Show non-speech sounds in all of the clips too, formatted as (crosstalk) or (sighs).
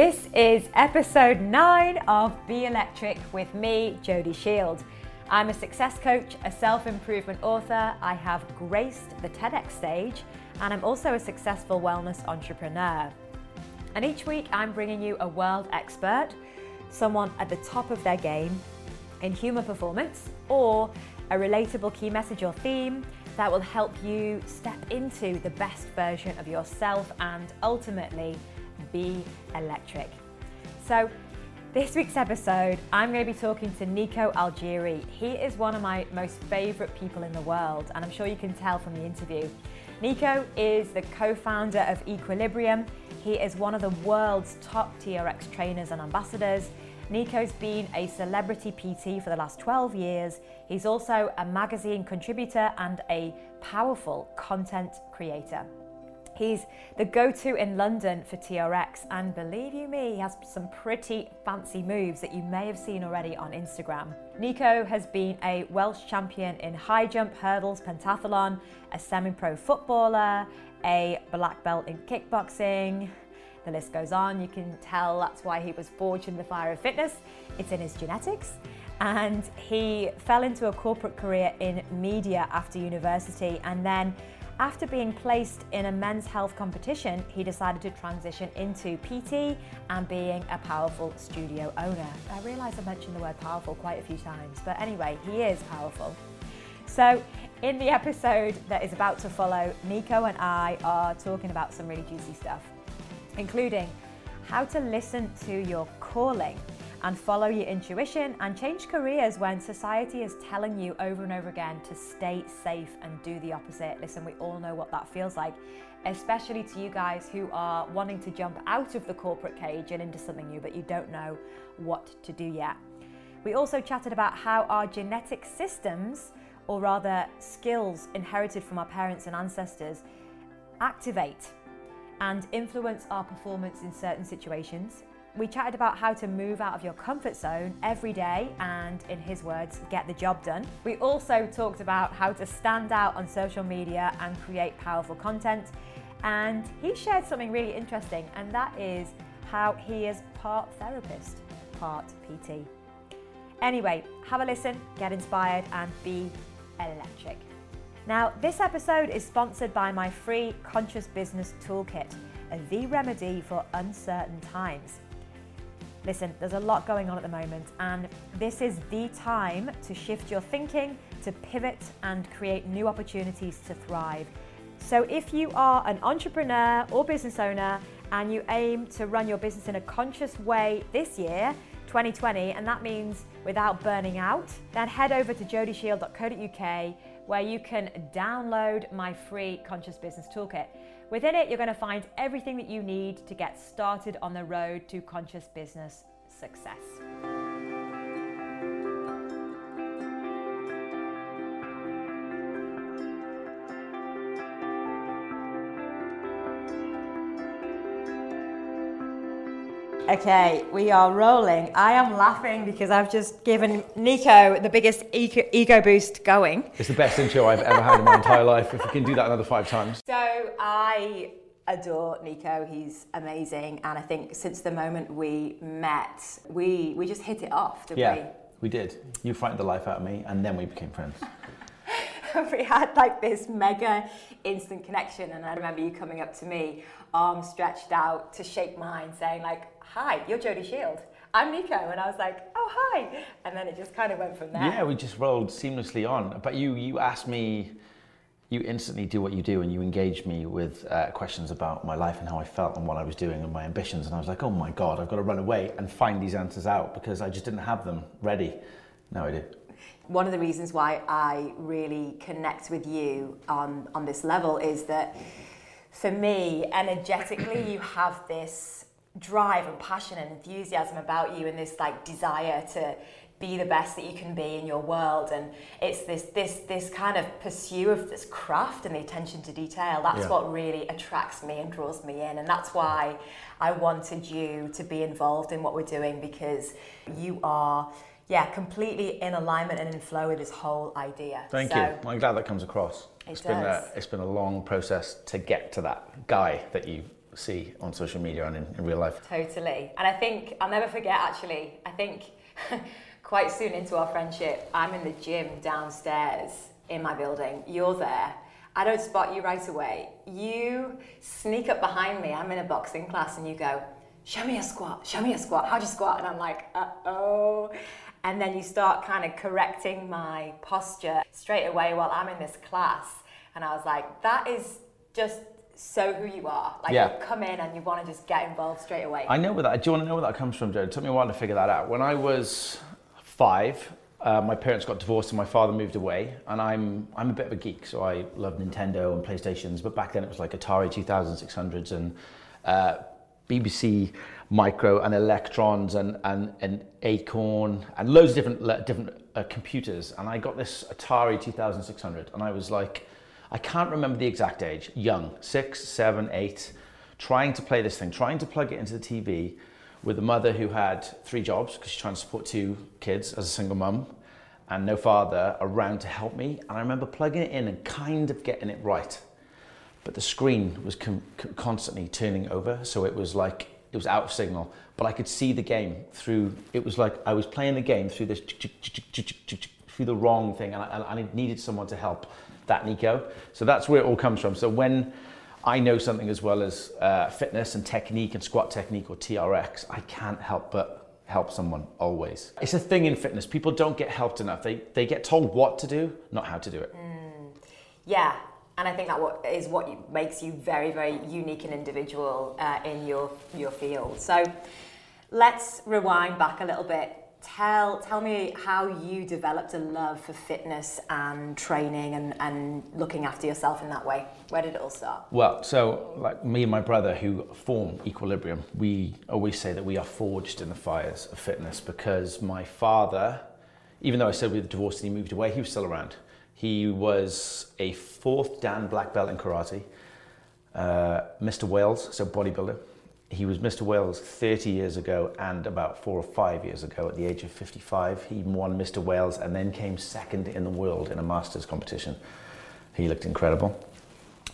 This is episode nine of Be Electric with me, Jody Shield. I'm a success coach, a self improvement author. I have graced the TEDx stage, and I'm also a successful wellness entrepreneur. And each week, I'm bringing you a world expert, someone at the top of their game in human performance, or a relatable key message or theme that will help you step into the best version of yourself and ultimately be electric. So, this week's episode, I'm going to be talking to Nico Algieri. He is one of my most favourite people in the world, and I'm sure you can tell from the interview. Nico is the co founder of Equilibrium. He is one of the world's top TRX trainers and ambassadors. Nico's been a celebrity PT for the last 12 years. He's also a magazine contributor and a powerful content creator. He's the go to in London for TRX, and believe you me, he has some pretty fancy moves that you may have seen already on Instagram. Nico has been a Welsh champion in high jump, hurdles, pentathlon, a semi pro footballer, a black belt in kickboxing. The list goes on. You can tell that's why he was forged in the fire of fitness. It's in his genetics. And he fell into a corporate career in media after university and then after being placed in a men's health competition, he decided to transition into PT and being a powerful studio owner. I realise I mentioned the word powerful quite a few times, but anyway, he is powerful. So, in the episode that is about to follow, Nico and I are talking about some really juicy stuff, including how to listen to your calling and follow your intuition and change careers when society is telling you over and over again to stay safe and do the opposite. Listen, we all know what that feels like, especially to you guys who are wanting to jump out of the corporate cage and into something new, but you don't know what to do yet. We also chatted about how our genetic systems, or rather skills inherited from our parents and ancestors, activate and influence our performance in certain situations we chatted about how to move out of your comfort zone every day and, in his words, get the job done. We also talked about how to stand out on social media and create powerful content. And he shared something really interesting, and that is how he is part therapist, part PT. Anyway, have a listen, get inspired, and be electric. Now, this episode is sponsored by my free Conscious Business Toolkit, the remedy for uncertain times. Listen, there's a lot going on at the moment, and this is the time to shift your thinking, to pivot, and create new opportunities to thrive. So, if you are an entrepreneur or business owner and you aim to run your business in a conscious way this year, 2020, and that means without burning out, then head over to jodyshield.co.uk where you can download my free Conscious Business Toolkit. Within it, you're going to find everything that you need to get started on the road to conscious business success. Okay, we are rolling. I am laughing because I've just given Nico the biggest ego boost going. It's the best intro I've ever had in my entire life. If we can do that another five times. So I adore Nico. He's amazing, and I think since the moment we met, we we just hit it off, didn't yeah, we? we did. You frightened the life out of me, and then we became friends. (laughs) we had like this mega instant connection, and I remember you coming up to me, arms stretched out to shake mine, saying like, hi, you're Jody Shield. I'm Nico. And I was like, oh, hi. And then it just kind of went from there. Yeah, we just rolled seamlessly on. But you, you asked me, you instantly do what you do and you engaged me with uh, questions about my life and how I felt and what I was doing and my ambitions. And I was like, oh my God, I've got to run away and find these answers out because I just didn't have them ready. Now I do. One of the reasons why I really connect with you on, on this level is that for me, energetically, you have this drive and passion and enthusiasm about you and this like desire to be the best that you can be in your world. And it's this this this kind of pursuit of this craft and the attention to detail. That's yeah. what really attracts me and draws me in. And that's why I wanted you to be involved in what we're doing because you are yeah completely in alignment and in flow with this whole idea. Thank so, you. I'm glad that comes across. It it's does. been a, it's been a long process to get to that guy that you see on social media and in, in real life. Totally. And I think, I'll never forget actually, I think (laughs) quite soon into our friendship, I'm in the gym downstairs in my building. You're there. I don't spot you right away. You sneak up behind me. I'm in a boxing class and you go, Show me a squat, show me a squat. How'd you squat? And I'm like, Uh oh. And then you start kind of correcting my posture straight away while I'm in this class. And I was like, That is just so who you are. Like Yeah. you come in and you want to just get involved straight away. I know where that. Do you want to know where that comes from, Joe? It took me a while to figure that out. When I was five, uh, my parents got divorced and my father moved away. And I'm I'm a bit of a geek, so I love Nintendo and PlayStations. But back then it was like Atari 2600s and uh, BBC Micro and Electrons and and and Acorn and loads of different different uh, computers. And I got this Atari 2600, and I was like, I can't remember the exact age. Young, six, seven, eight trying to play this thing, trying to plug it into the TV with a mother who had three jobs because she's trying to support two kids as a single mum and no father around to help me. And I remember plugging it in and kind of getting it right. But the screen was com- constantly turning over, so it was like it was out of signal. But I could see the game through. It was like I was playing the game through this through the wrong thing, and I, and I needed someone to help that Nico. So that's where it all comes from. So when I know something as well as uh, fitness and technique and squat technique or TRX, I can't help but help someone always. It's a thing in fitness. People don't get helped enough. They, they get told what to do, not how to do it. Yeah, and I think that what is what makes you very, very unique and individual uh, in your your field. So let's rewind back a little bit. Tell tell me how you developed a love for fitness and training and, and looking after yourself in that way. Where did it all start? Well, so like me and my brother who form Equilibrium, we always say that we are forged in the fires of fitness because my father, even though I said we were divorced and he moved away, he was still around. He was a fourth Dan black belt in karate, uh, Mr. Wales, so bodybuilder. He was Mr. Wales 30 years ago and about four or five years ago at the age of 55. He won Mr. Wales and then came second in the world in a masters competition. He looked incredible.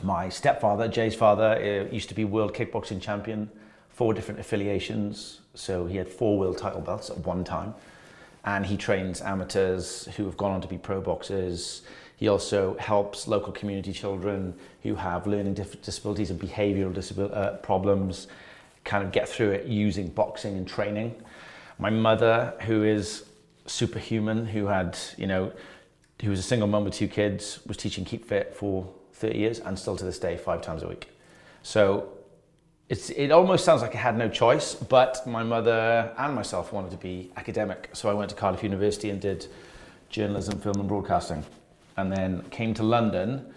My stepfather, Jay's father, uh, used to be world kickboxing champion, four different affiliations. So he had four world title belts at one time. And he trains amateurs who have gone on to be pro boxers. He also helps local community children who have learning disabilities and behavioral uh, problems kind of get through it using boxing and training. My mother, who is superhuman, who had, you know, who was a single mum with two kids, was teaching Keep Fit for 30 years and still to this day, five times a week. So it's, it almost sounds like I had no choice, but my mother and myself wanted to be academic. So I went to Cardiff University and did journalism, film, and broadcasting. And then came to London.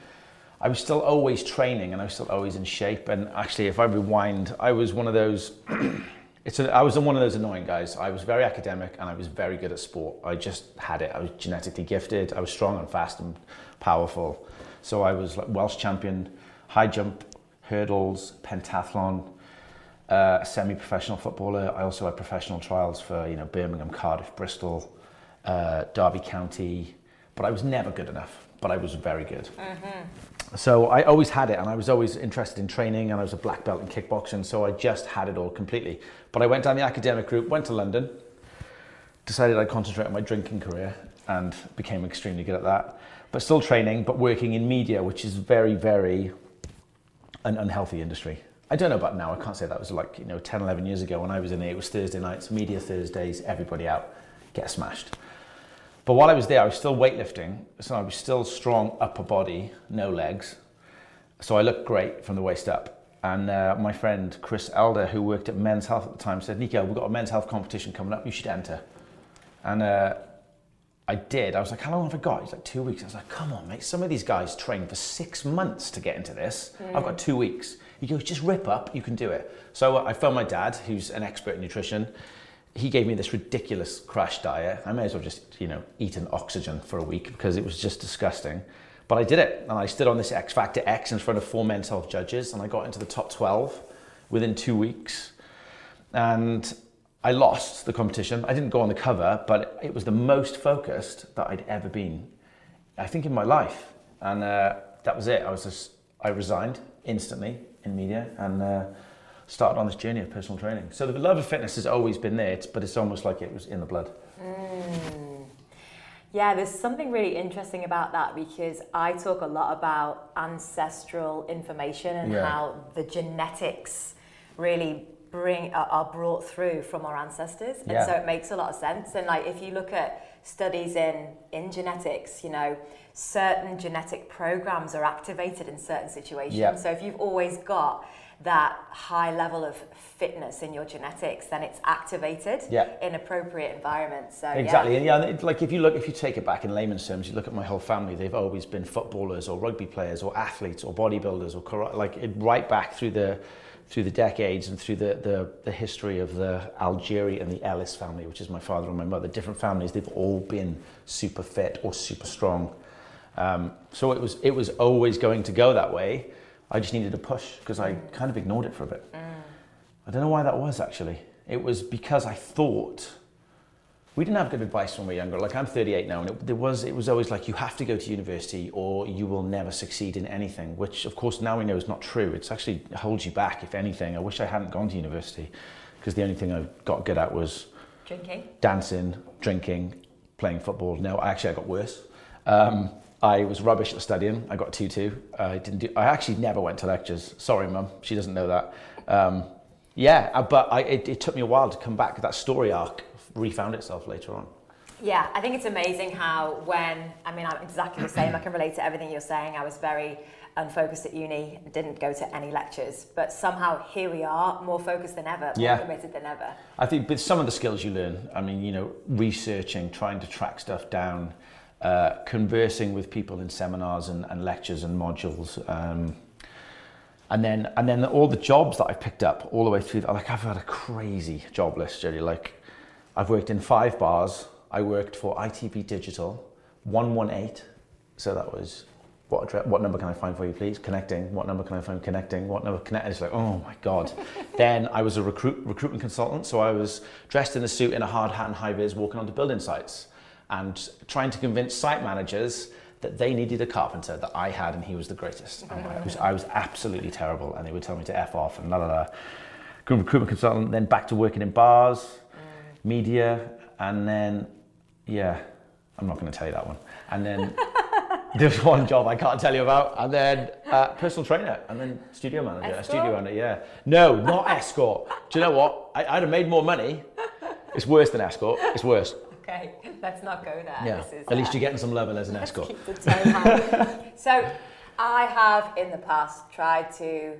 I was still always training and I was still always in shape. And actually, if I rewind, I was one of those. it's a, I was one of those annoying guys. I was very academic and I was very good at sport. I just had it. I was genetically gifted. I was strong and fast and powerful. So I was like Welsh champion, high jump, hurdles, pentathlon, uh, semi-professional footballer. I also had professional trials for you know Birmingham, Cardiff, Bristol, uh, Derby County, but I was never good enough. But I was very good. So I always had it, and I was always interested in training, and I was a black belt in kickboxing. So I just had it all completely. But I went down the academic route, went to London, decided I'd concentrate on my drinking career, and became extremely good at that. But still training, but working in media, which is very, very an unhealthy industry. I don't know about now. I can't say that was like you know 10, 11 years ago when I was in it. It was Thursday nights, media Thursdays, everybody out, get smashed. But while I was there, I was still weightlifting, so I was still strong upper body, no legs. So I looked great from the waist up. And uh, my friend Chris Elder, who worked at Men's Health at the time, said, "Nico, we've got a men's health competition coming up. You should enter." And uh, I did. I was like, "How long have I got?" He's like, two weeks." I was like, "Come on, mate. Some of these guys train for six months to get into this. I've got two weeks." He goes, "Just rip up. You can do it." So uh, I phoned my dad, who's an expert in nutrition. He gave me this ridiculous crash diet. I may as well just, you know, eat an oxygen for a week because it was just disgusting. But I did it, and I stood on this X Factor X in front of four men's health judges, and I got into the top 12 within two weeks. And I lost the competition. I didn't go on the cover, but it was the most focused that I'd ever been, I think, in my life. And uh, that was it. I was just, I resigned instantly in media, and uh, started on this journey of personal training. So the love of fitness has always been there, it's, but it's almost like it was in the blood. Mm. Yeah, there's something really interesting about that because I talk a lot about ancestral information and Yeah. how the genetics really bring are- are brought through from our ancestors, and Yeah. so it makes a lot of sense. And like if you look at studies in in genetics, you know, certain genetic programs are activated in certain situations. Yeah. So if you've always got that high level of fitness in your genetics, then it's activated Yeah. in appropriate environments. So Exactly, Yeah. and yeah, it- like if you look, if you take it back in layman's terms, you look at my whole family. They've always been footballers or rugby players or athletes or bodybuilders or karate, like it, right back through the through the decades and through the, the the history of the Algieri and the Ellis family, which is my father and my mother. Different families, they've all been super fit or super strong. Um, so it was it was always going to go that way. I just needed a push because I kind of ignored it for a bit. I don't know why that was actually. It was because I thought we didn't have good advice when we were younger. Like I'm 38 now, and it, there was it was always like you have to go to university or you will never succeed in anything. Which of course now we know is not true. It's actually holds you back. If anything, I wish I hadn't gone to university because the only thing I got good at was Drinking. dancing, drinking, playing football. No, actually, I got worse. Um, I was rubbish at studying. I got a 2-2. I didn't do. I actually never went to lectures. Sorry, mum. She doesn't know that. Um, yeah, uh, but I, it, it took me a while to come back. That story arc refound itself later on. Yeah, I think it's amazing how when I mean I'm exactly the same. I can relate to everything you're saying. I was very unfocused at uni, didn't go to any lectures, but somehow here we are, more focused than ever, more Yeah. committed than ever. I think with some of the skills you learn, I mean, you know, researching, trying to track stuff down, uh, conversing with people in seminars and, and lectures and modules, um, and then and then all the jobs that I've picked up all the way through. Like I've had a crazy job list, Jody. Like I've worked in five bars. I worked for ITV Digital, one one eight. So that was what address, what number can I find for you, please? Connecting. What number can I find? Connecting. What number? Connect. It's like, oh my god. (laughs) then I was a recruit recruitment consultant, so I was dressed in a suit, in a hard hat and high vis, walking onto building sites and trying to convince site managers that they needed a carpenter that I had, and he was the greatest. And I was I was absolutely terrible, and they would tell me to f off and la la la. Recruitment consultant, then back to working in bars, media, and then yeah, I'm not going to tell you that one. And then (laughs) there's one job I can't tell you about, and then uh, personal trainer, and then studio manager, a studio Escort? owner. Yeah, no, not escort. Do you know what? I, I'd have made more money. It's worse than escort. It's worse. Okay, let's not go there. Yeah. This is, At least uh, you're getting some love as an (laughs) escort. (laughs) so, I have in the past tried to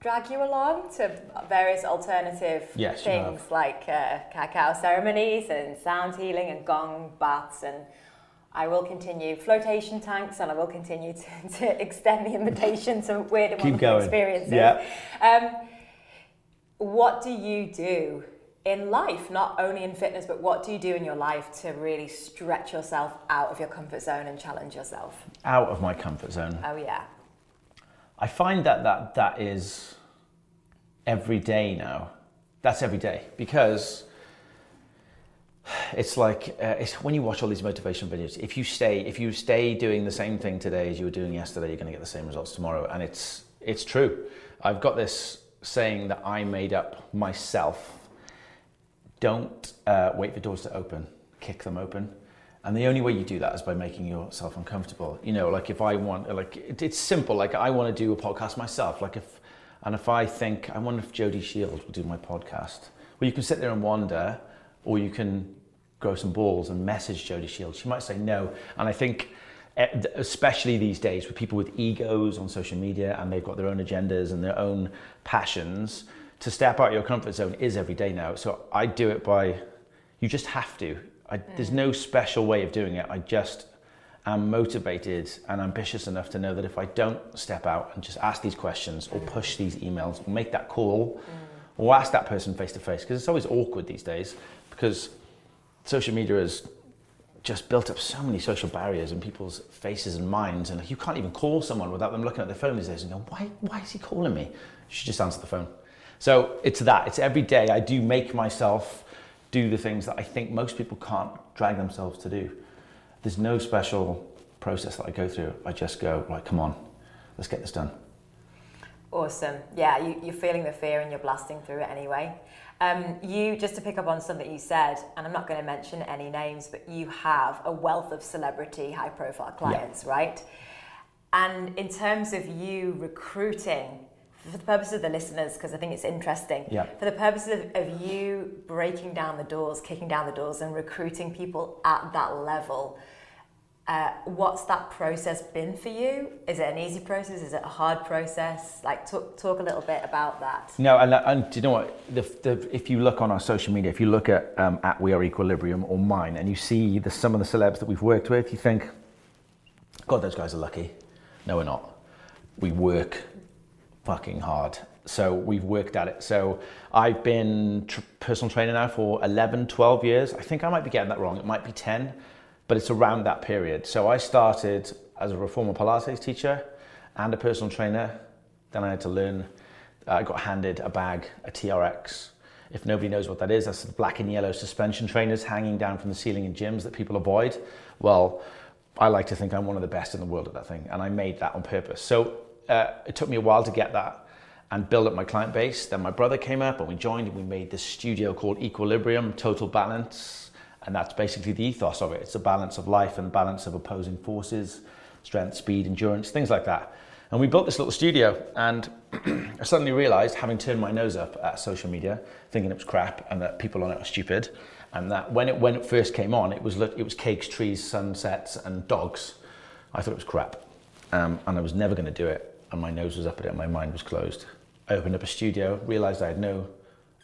drag you along to various alternative Yes, things like uh, cacao ceremonies and sound healing and gong baths and I will continue flotation tanks and I will continue (laughs) to, to extend the invitation to weird and Keep wonderful going. experiences. Yeah. Um, what do you do in life, not only in fitness, but what do you do in your life to really stretch yourself out of your comfort zone and challenge yourself? Out of my comfort zone. Oh yeah. I find that that that is every day now. That's every day because it's like uh, it's when you watch all these motivation videos. If you stay, if you stay doing the same thing today as you were doing yesterday, you're going to get the same results tomorrow, and it's it's true. I've got this saying that I made up myself. Don't uh, wait for doors to open, kick them open. And the only way you do that is by making yourself uncomfortable. You know, like if I want, like it, it's simple. Like I want to do a podcast myself. Like if, and if I think, I wonder if Jody Shields will do my podcast. Well, you can sit there and wonder, or you can grow some balls and message Jody Shields. She might say no. And I think, eh, especially these days, with people with egos on social media and they've got their own agendas and their own passions, to step out of your comfort zone is every day now. So I do it by, you just have to. I, There's mm. no special way of doing it. I just am motivated and ambitious enough to know that if I don't step out and just ask these questions or push mm. these emails or make that call mm. or ask that person face to face, because it's always awkward these days because social media has just built up so many social barriers in people's faces and minds, and you can't even call someone without them looking at their phone these days and going, "Why? Why is he calling me?" You should just answer the phone. So it's that. It's every day. I do make myself do the things that I think most people can't drag themselves to do. There's no special process that I go through. I just go, right, come on, let's get this done. Awesome. Yeah, you, you're feeling the fear and you're blasting through it anyway. Um, you, just to pick up on something you said, and I'm not going to mention any names, but you have a wealth of celebrity, high profile clients, yeah. right? And in terms of you recruiting, for the purpose of the listeners, because I think it's interesting, yeah. for the purpose of, of you breaking down the doors, kicking down the doors, and recruiting people at that level, uh, what's that process been for you? Is it an easy process? Is it a hard process? Like, talk, talk a little bit about that. No, and, and do you know what? The, the, if you look on our social media, if you look at um, at We Are Equilibrium or mine, and you see the, some of the celebs that we've worked with, you think, God, those guys are lucky. No, we're not. We work fucking hard. So we've worked at it. So I've been tr- personal trainer now for 11, 12 years. I think I might be getting that wrong. It might be 10 but it's around that period. So I started as a reformer Pilates teacher and a personal trainer. Then I had to learn, I got handed a bag, a TRX. If nobody knows what that is, that's the black and yellow suspension trainers hanging down from the ceiling in gyms that people avoid. Well, I like to think I'm one of the best in the world at that thing, and I made that on purpose. So uh, it took me a while to get that and build up my client base. Then my brother came up and we joined and we made this studio called Equilibrium Total Balance and that's basically the ethos of it. It's a balance of life and balance of opposing forces, strength, speed, endurance, things like that. And we built this little studio, and (clears throat) I suddenly realized, having turned my nose up at social media, thinking it was crap and that people on it are stupid, and that when it, when it first came on, it was, it was cakes, trees, sunsets, and dogs. I thought it was crap. Um, and I was never going to do it, and my nose was up at it, and my mind was closed. I opened up a studio, realized I had no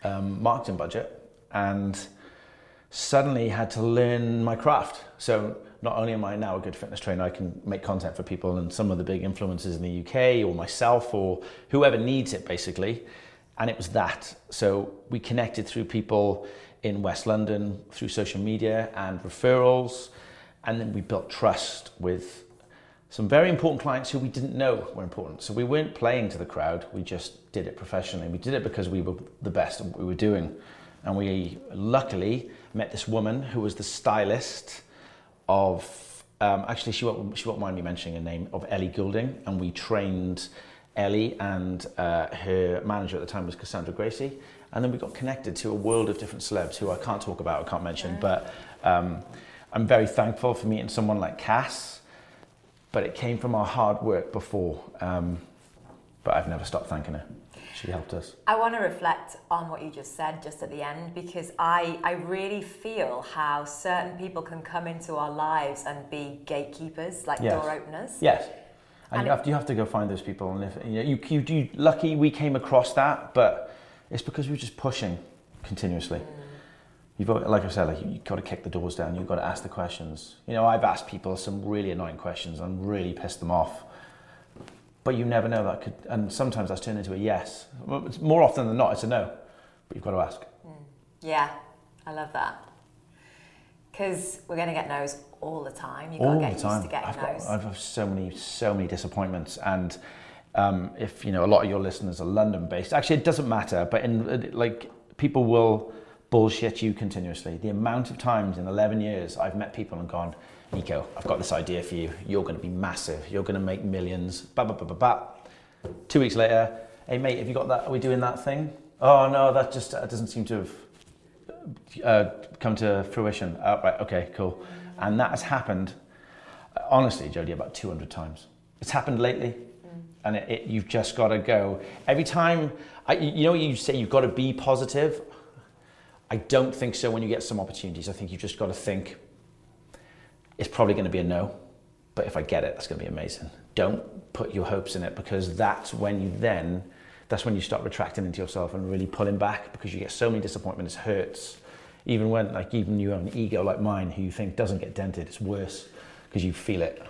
um, marketing budget, and suddenly had to learn my craft. So not only am I now a good fitness trainer, I can make content for people and some of the big influencers in the UK or myself or whoever needs it basically. And it was that. So we connected through people in West London through social media and referrals. And then we built trust with some very important clients who we didn't know were important. So we weren't playing to the crowd, we just did it professionally. We did it because we were the best at what we were doing. And we luckily met this woman who was the stylist of, um, actually, she won't, she won't mind me mentioning her name, of Ellie Goulding. And we trained Ellie, and uh, her manager at the time was Cassandra Gracie. And then we got connected to a world of different celebs who I can't talk about, I can't mention, but um, I'm very thankful for meeting someone like Cass. But it came from our hard work before. Um, but I've never stopped thanking her she helped us. I want to reflect on what you just said just at the end because I, I really feel how certain people can come into our lives and be gatekeepers, like yes. door openers. Yes. And, and you, have, you have to go find those people. And if you, know, you, you, you, lucky we came across that, but it's because we were just pushing continuously. Mm. You've like I said, like you've got to kick the doors down. You've got to ask the questions. You know, I've asked people some really annoying questions and really pissed them off but you never know that could, and sometimes that's turned into a yes. More often than not, it's a no, but you've got to ask. Mm. Yeah, I love that. Because we're going to get no's all the time. You've got all to get the time. used to getting I've no's. Got, I've had so many, so many disappointments, and um, if you know a lot of your listeners are London-based, actually it doesn't matter. But in like people will bullshit you continuously. The amount of times in 11 years I've met people and gone, Nico, I've got this idea for you. You're going to be massive. You're going to make millions. Ba ba ba ba ba. Two weeks later, hey mate, have you got that? Are we doing that thing? Oh no, that just uh, doesn't seem to have uh, come to fruition. Oh, right, okay, cool. And that has happened, honestly, Jody, about 200 times. It's happened lately, and it, it, you've just got to go. Every time, I, you know, you say you've got to be positive. I don't think so when you get some opportunities. I think you've just got to think, it's probably going to be a no. But if I get it, that's going to be amazing. Don't put your hopes in it because that's when you then, that's when you start retracting into yourself and really pulling back because you get so many disappointments, it hurts. Even when, like, even you have an ego like mine who you think doesn't get dented, it's worse because you feel it.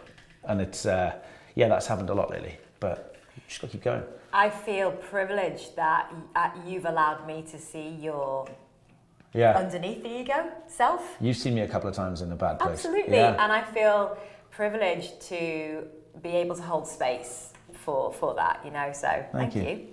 And it's, uh, yeah, that's happened a lot lately, but you just got to keep going. I feel privileged that uh, you've allowed me to see your yeah. underneath the ego self. You've seen me a couple of times in a bad place. Absolutely. Yeah. And I feel privileged to be able to hold space for, for that, you know, so thank, thank you. you.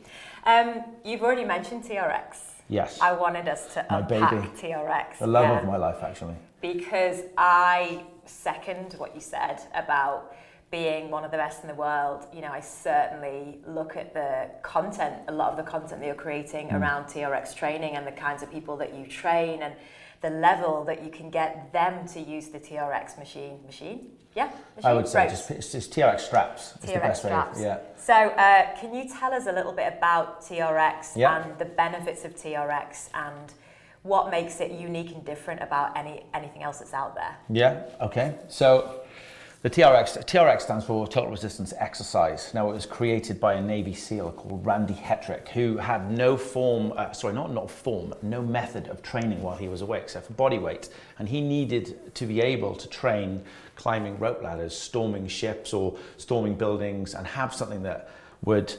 Um, you've already mentioned TRX. Yes. I wanted us to my unpack baby. TRX. The love yeah. of my life, actually. Because I second what you said about being one of the best in the world, you know, I certainly look at the content, a lot of the content that you're creating mm. around TRX training and the kinds of people that you train and the level that you can get them to use the TRX machine. Machine? Yeah, machine? I would say just, it's just TRX straps. TRX the best straps. Way. Yeah. So, uh, can you tell us a little bit about TRX yeah. and the benefits of TRX and what makes it unique and different about any anything else that's out there? Yeah. Okay. So the TRX, TRX stands for Total Resistance Exercise. Now, it was created by a Navy SEAL called Randy Hetrick, who had no form, uh, sorry, not, not form, no method of training while he was awake, except for body weight. And he needed to be able to train climbing rope ladders, storming ships, or storming buildings, and have something that would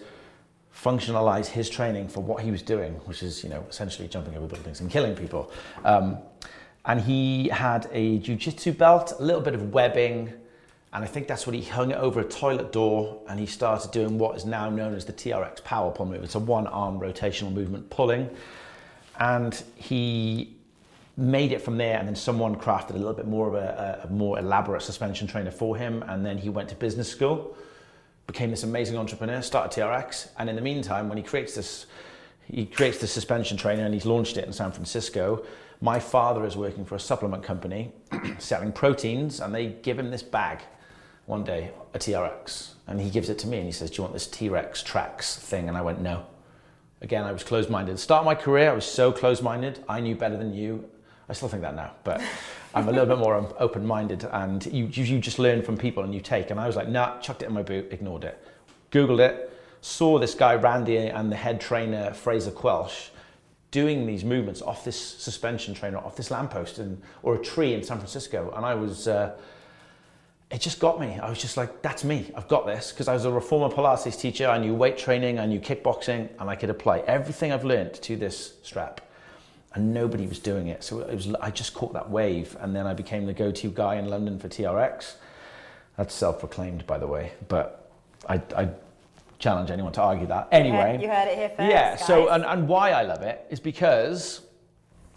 functionalize his training for what he was doing, which is, you know, essentially jumping over buildings and killing people. Um, and he had a jiu-jitsu belt, a little bit of webbing, and I think that's what he hung it over a toilet door and he started doing what is now known as the TRX power pull move. It's a one arm rotational movement pulling. And he made it from there and then someone crafted a little bit more of a, a more elaborate suspension trainer for him. And then he went to business school, became this amazing entrepreneur, started TRX. And in the meantime, when he creates this, he creates the suspension trainer and he's launched it in San Francisco. My father is working for a supplement company (clears throat) selling proteins and they give him this bag one day a TRX and he gives it to me and he says, Do you want this T-Rex tracks thing? And I went, No. Again, I was closed minded. Start of my career, I was so closed minded. I knew better than you. I still think that now, but (laughs) I'm a little bit more open minded and you, you just learn from people and you take. And I was like, Nah, chucked it in my boot, ignored it. Googled it, saw this guy, Randy, and the head trainer, Fraser Quelch, doing these movements off this suspension trainer, off this lamppost, and, or a tree in San Francisco. And I was. Uh, it just got me. I was just like, that's me. I've got this. Because I was a reformer Pilates teacher. I knew weight training, I knew kickboxing, and I could apply everything I've learned to this strap. And nobody was doing it. So it was, I just caught that wave. And then I became the go to guy in London for TRX. That's self proclaimed, by the way. But I, I, challenge anyone to argue that. Anyway. You heard, it here first. Yeah. Guys. So, and, and why I love it is because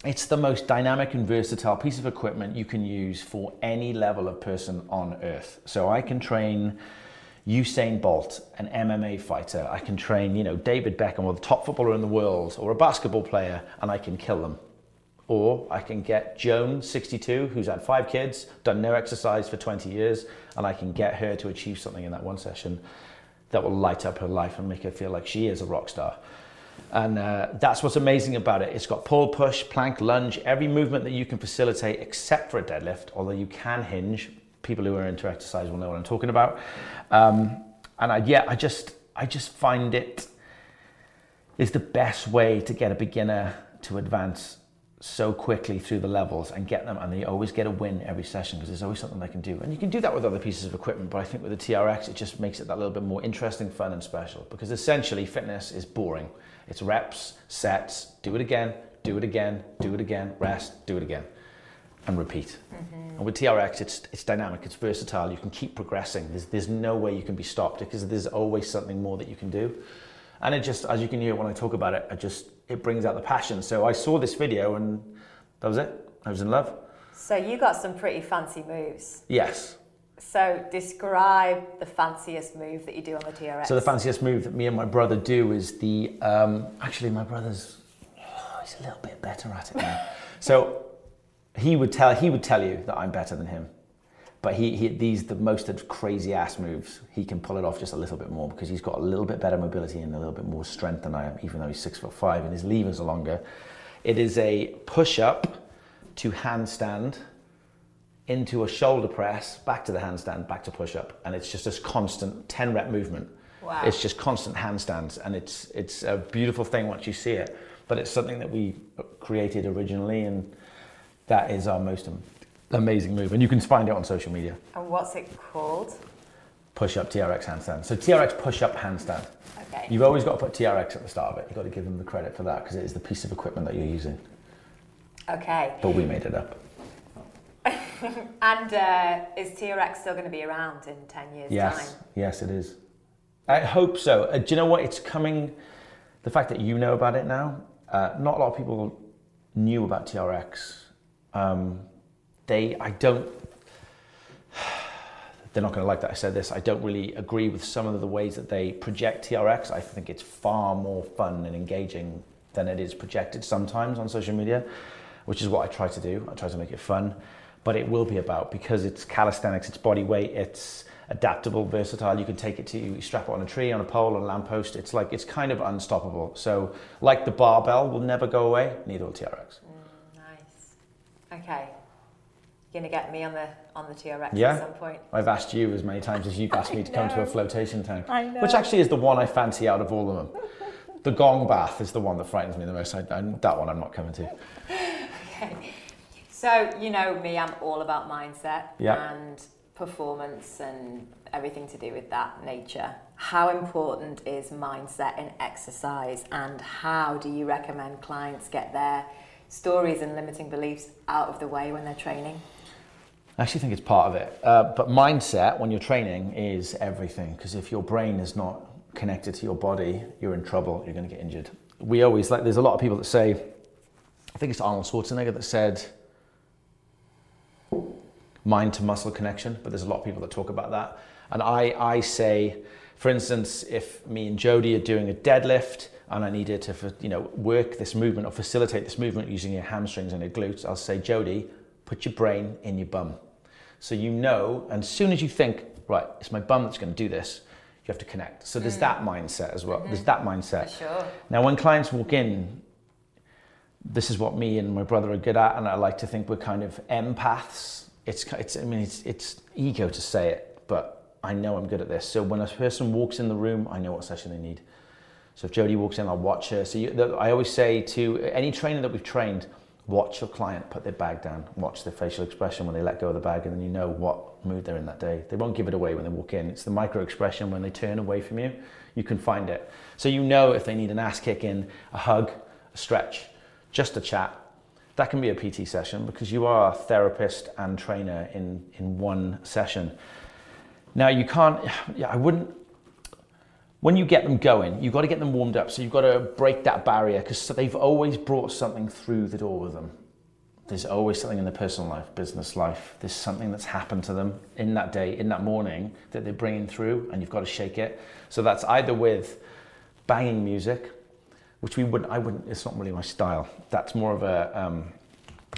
it's the most dynamic and versatile piece of equipment you can use for any level of person on earth. So I can train Usain Bolt, an MMA fighter. I can train, you know, David Beckham or the top footballer in the world or a basketball player and I can kill them. Or I can get Joan, 62, who's had five kids, done no exercise for 20 years, and I can get her to achieve something in that one session that will light up her life and make her feel like she is a rock star. And uh, that's what's amazing about it. It's got pull, push, plank, lunge, every movement that you can facilitate except for a deadlift, although you can hinge. People who are into exercise will know what I'm talking about. Um, and I, yeah, I just, I just find it is the best way to get a beginner to advance so quickly through the levels and get them and they always get a win every session because there's always something they can do and you can do that with other pieces of equipment but i think with the trx it just makes it that little bit more interesting fun and special because essentially fitness is boring it's reps, sets, do it again, do it again, do it again, rest, do it again, and repeat. Mm-hmm. And with TRX, it's, it's dynamic, it's versatile, you can keep progressing. There's, there's no way you can be stopped because there's always something more that you can do. And it just, as you can hear when I talk about it, it just, it brings out the passion. So I saw this video and that was it. I was in love. So you got some pretty fancy moves. Yes. So describe the fanciest move that you do on the TRX. So the fanciest move that me and my brother do is the um, actually my brother's oh, (sighs) he's a little bit better at it now. (laughs) so he would tell he would tell you that I'm better than him. But he, he these the most crazy ass moves. He can pull it off just a little bit more because he's got a little bit better mobility and a little bit more strength than I am, even though he's six foot five and his levers are longer. It is a push up to handstand into a shoulder press, back to the handstand, back to push up, and it's just this constant 10 rep movement. Wow. It's just constant handstands, and it's it's a beautiful thing once you see it. But it's something that we created originally, and that is our most amazing move. And you can find it on social media. And what's it called? Push up TRX handstand. So TRX push up handstand. Okay. You've always got to put TRX at the start of it. You've got to give them the credit for that because it is the piece of equipment that you're using. Okay. But we made it up. (laughs) and uh, is TRX still going to be around in 10 years' yes. time? Yes, it is. I hope so. Uh, do you know what? It's coming. The fact that you know about it now, uh, not a lot of people knew about TRX. Um, they, I don't. (sighs) they're not going to like that I said this. I don't really agree with some of the ways that they project TRX. I think it's far more fun and engaging than it is projected sometimes on social media, which is what I try to do. I try to make it fun, but it will be about because it's calisthenics, it's body weight, it's adaptable, versatile. You can take it to you strap it on a tree, on a pole, on a lamppost. It's like it's kind of unstoppable. So, like the barbell will never go away, neither will TRX. Mm, nice. Okay. You're gonna get me on the on the TRX Yeah. at some point. I've asked you as many times as you've asked me to come to a flotation tank, I know. which actually is the one I fancy out of all of them. (laughs) The gong bath is the one that frightens me the most. I, I, that one I'm not coming to. (laughs) Okay. So, you know me, I'm all about mindset Yeah. and performance and everything to do with that nature. How important is mindset in exercise and how do you recommend clients get their stories and limiting beliefs out of the way when they're training? I actually think it's part of it. Uh, but mindset when you're training is everything because if your brain is not connected to your body, you're in trouble. You're going to get injured. We always like. There's a lot of people that say. I think it's Arnold Schwarzenegger that said mind to muscle connection, but there's a lot of people that talk about that. And I, I say, for instance, if me and Jody are doing a deadlift and I needed to, you know, work this movement or facilitate this movement using your hamstrings and your glutes, I'll say, Jody, put your brain in your bum. So you know, and as soon as you think, right, it's my bum that's going to do this, you have to connect. So there's mm. that mindset as well. There's mm-hmm. that mindset. For sure. Now, when clients walk in, this is what me and my brother are good at, and I like to think we're kind of empaths. It's, it's I mean, it's, it's ego to say it, but I know I'm good at this. So when a person walks in the room, I know what session they need. So if Jody walks in, I'll watch her. So you, the, I always say to any trainer that we've trained, watch your client put their bag down, watch their facial expression when they let go of the bag, and then you know what mood they're in that day. They won't give it away when they walk in. It's the micro expression when they turn away from you. You can find it. So you know if they need an ass kicking, a hug, a stretch, just a chat. That can be a PT session because you are a therapist and trainer in, in one session. Now you can't, yeah, I wouldn't, when you get them going, you've got to get them warmed up. So you've got to break that barrier because they've always brought something through the door with them. There's always something in their personal life, business life. There's something that's happened to them in that day, in that morning that they're bringing through, and you've got to shake it. So that's either with banging music, which we wouldn't, I wouldn't, it's not really my style. That's more of a, um,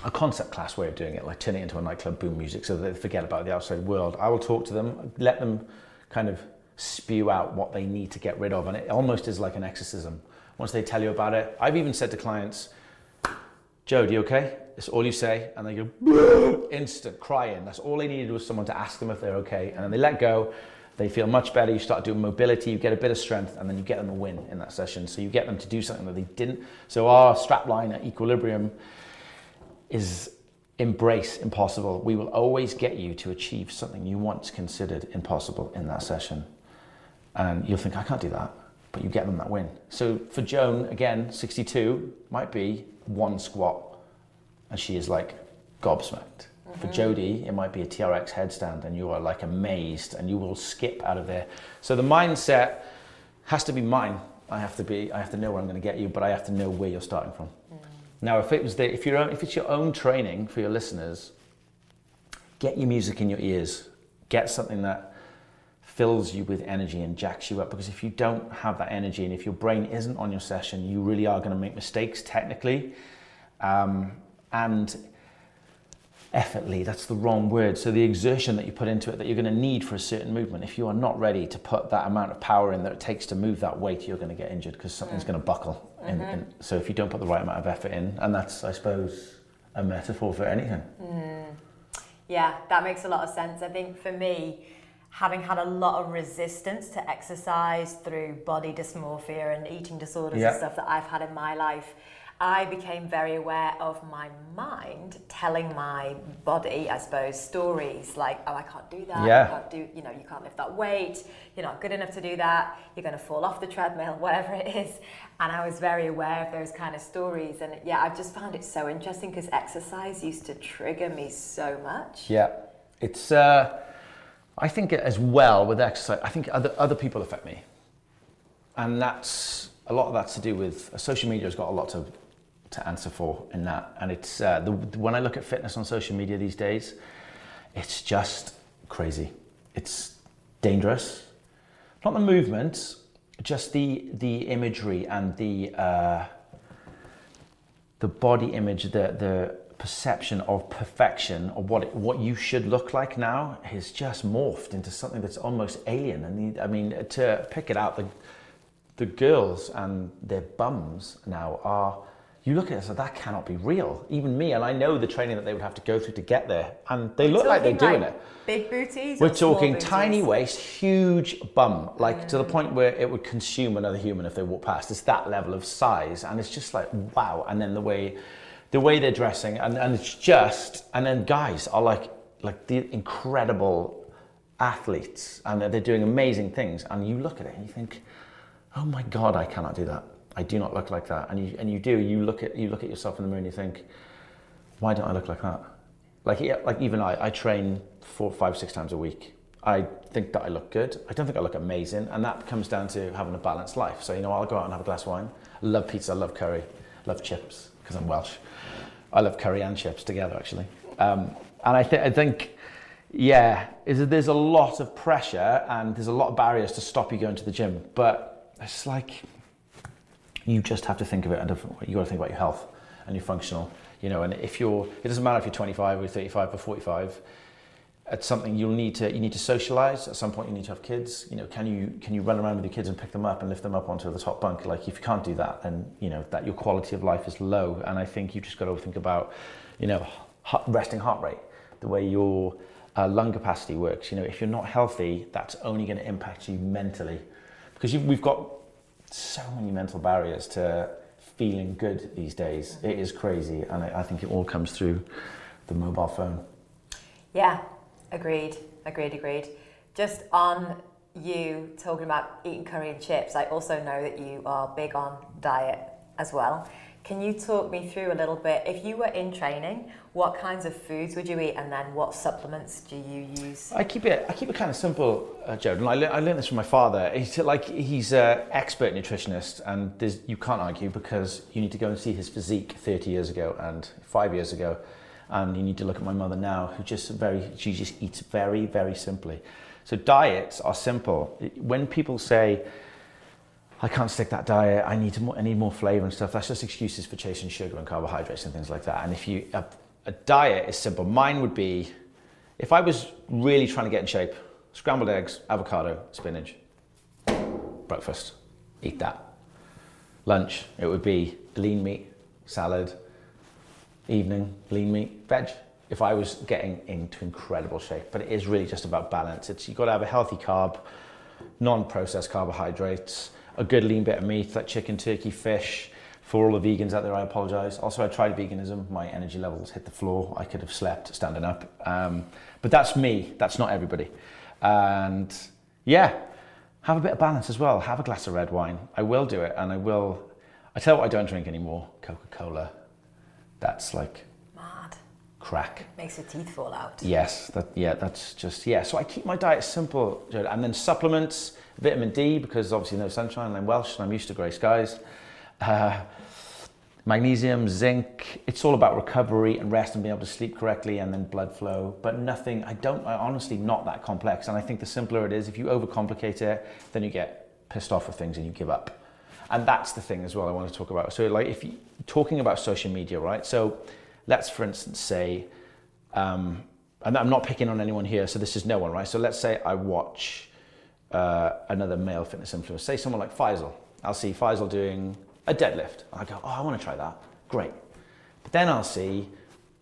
a concept class way of doing it, like turning it into a nightclub boom music so that they forget about the outside world. I will talk to them, let them kind of spew out what they need to get rid of, and it almost is like an exorcism. Once they tell you about it, I've even said to clients, Joe, do you okay? It's all you say, and they go instant crying. That's all they needed was someone to ask them if they're okay, and then they let go. They feel much better. You start doing mobility, you get a bit of strength, and then you get them a win in that session. So you get them to do something that they didn't. So our strap line at Equilibrium is embrace impossible. We will always get you to achieve something you once considered impossible in that session. And you'll think, I can't do that, but you get them that win. So for Joan, again, 62 might be one squat, and she is like gobsmacked. For Jody, it might be a TRX headstand, and you are like amazed, and you will skip out of there. So the mindset has to be mine. I have to be. I have to know where I'm going to get you, but I have to know where you're starting from. Now, if it was the, if you're if it's your own training for your listeners, get your music in your ears. Get something that fills you with energy and jacks you up. Because if you don't have that energy and if your brain isn't on your session, you really are going to make mistakes technically, um, and effortly. That's the wrong word. So the exertion that you put into it that you're going to need for a certain movement, if you are not ready to put that amount of power in that it takes to move that weight, you're going to get injured because something's mm. going to buckle. In, in, mm-hmm. so if you don't put the right amount of effort in, and that's, I suppose, a metaphor for anything. Mm. Yeah, that makes a lot of sense. I think for me, having had a lot of resistance to exercise through body dysmorphia and eating disorders Yeah. and stuff that I've had in my life, I became very aware of my mind telling my body, I suppose, stories like, oh, I can't do that. Yeah. You can't do, you know, you can't lift that weight. You're not good enough to do that. You're going to fall off the treadmill, (laughs) whatever it is. And I was very aware of those kind of stories. And yeah, I've just found it so interesting because exercise used to trigger me so much. Yeah, it's. Uh, I think as well with exercise, I think other other people affect me, and that's a lot of that's to do with uh, social media has got a lot to to answer for in that, and it's uh, the, when I look at fitness on social media these days, it's just crazy. it's dangerous. Not the movement, just the the imagery and the uh, the body image, the the perception of perfection of what it, what you should look like now has just morphed into something that's almost alien. And I mean, to pick it out, the the girls and their bums now are you look at it and say, that cannot be real. Even me, and I know the training that they would have to go through to get there, and they We're look like they're doing like it. Big booties. We're talking booties? tiny waist, huge bum, like to the mm. point where it would consume another human if they walk past. It's that level of size, and it's just like wow. And then the way, the way they're dressing, and, and it's just, and then guys are like like the incredible athletes, and they're, they're doing amazing things. And you look at it and you think, oh my god, I cannot do that. I do not look like that. And you and you do. You look at you look at yourself in the mirror and you think, why don't I look like that? Like, like even I, I train four, five, six times a week. I think that I look good. I don't think I look amazing, and that comes down to having a balanced life. So you know, I'll go out and have a glass of wine. I love pizza. I love curry. Love chips because I'm Welsh. I love curry and chips together, actually. Um, and I, th- I think, yeah, is that there's a lot of pressure and there's a lot of barriers to stop you going to the gym. But it's like you just have to think of it. And you got to think about your health and your functional. You know, and if you're, it doesn't matter if you're 25 or 35 or 45. It's something you'll need to you need to socialize. At some point, you need to have kids. You know, can you can you run around with your kids and pick them up and lift them up onto the top bunk? Like, if you can't do that, then you know that your quality of life is low. And I think you've just got to think about, you know, resting heart rate, the way your uh, lung capacity works. You know, if you're not healthy, that's only going to impact you mentally, because we've got so many mental barriers to feeling good these days. Mm-hmm. It is crazy, and I, I think it all comes through the mobile phone. Yeah, agreed, agreed, agreed. Just on you talking about eating curry and chips, I also know that you are big on diet as well. Can you talk me through a little bit? If you were in training, what kinds of foods would you eat, and then what supplements do you use? I keep it. I keep it kind of simple, uh, Jared. And I, le- I learned this from my father. He's like he's an expert nutritionist, and you can't argue because you need to go and see his physique 30 years ago and five years ago, and you need to look at my mother now, who just very she just eats very very simply. So diets are simple. When people say I can't stick that diet. I need more, I need more flavor and stuff. That's just excuses for chasing sugar and carbohydrates and things like that. And if you a, a diet is simple. Mine would be, if I was really trying to get in shape, scrambled eggs, avocado, spinach. Breakfast, eat that. Lunch, it would be lean meat, salad. Evening, lean meat, veg. If I was getting into incredible shape, but it is really just about balance. It's you've got to have a healthy carb, non-processed carbohydrates a good lean bit of meat like chicken, turkey, fish. For all the vegans out there, I apologise. Also, I tried veganism. My energy levels hit the floor. I could have slept standing up. Um, but that's me. That's not everybody. And yeah, have a bit of balance as well. Have a glass of red wine. I will do it, and I will. I tell you what, I don't drink anymore. Coca Cola. That's like Mad. crack. Makes your teeth fall out. Yes, that, yeah, that's just, yeah. So I keep my diet simple, and then supplements, vitamin D, because obviously no sunshine, and I'm Welsh, and I'm used to grey skies. Uh, magnesium, zinc, it's all about recovery and rest and being able to sleep correctly and then blood flow, but nothing, I don't, I honestly, not that complex. And I think the simpler it is, if you overcomplicate it, then you get pissed off with things and you give up. And that's the thing as well I want to talk about. So like if you, talking about social media, right? So let's for instance say, um, and I'm not picking on anyone here, so this is no one, right? So let's say I watch uh, another male fitness influencer, say someone like Faisal. I'll see Faisal doing a deadlift. I go, oh, I want to try that. Great. But then I'll see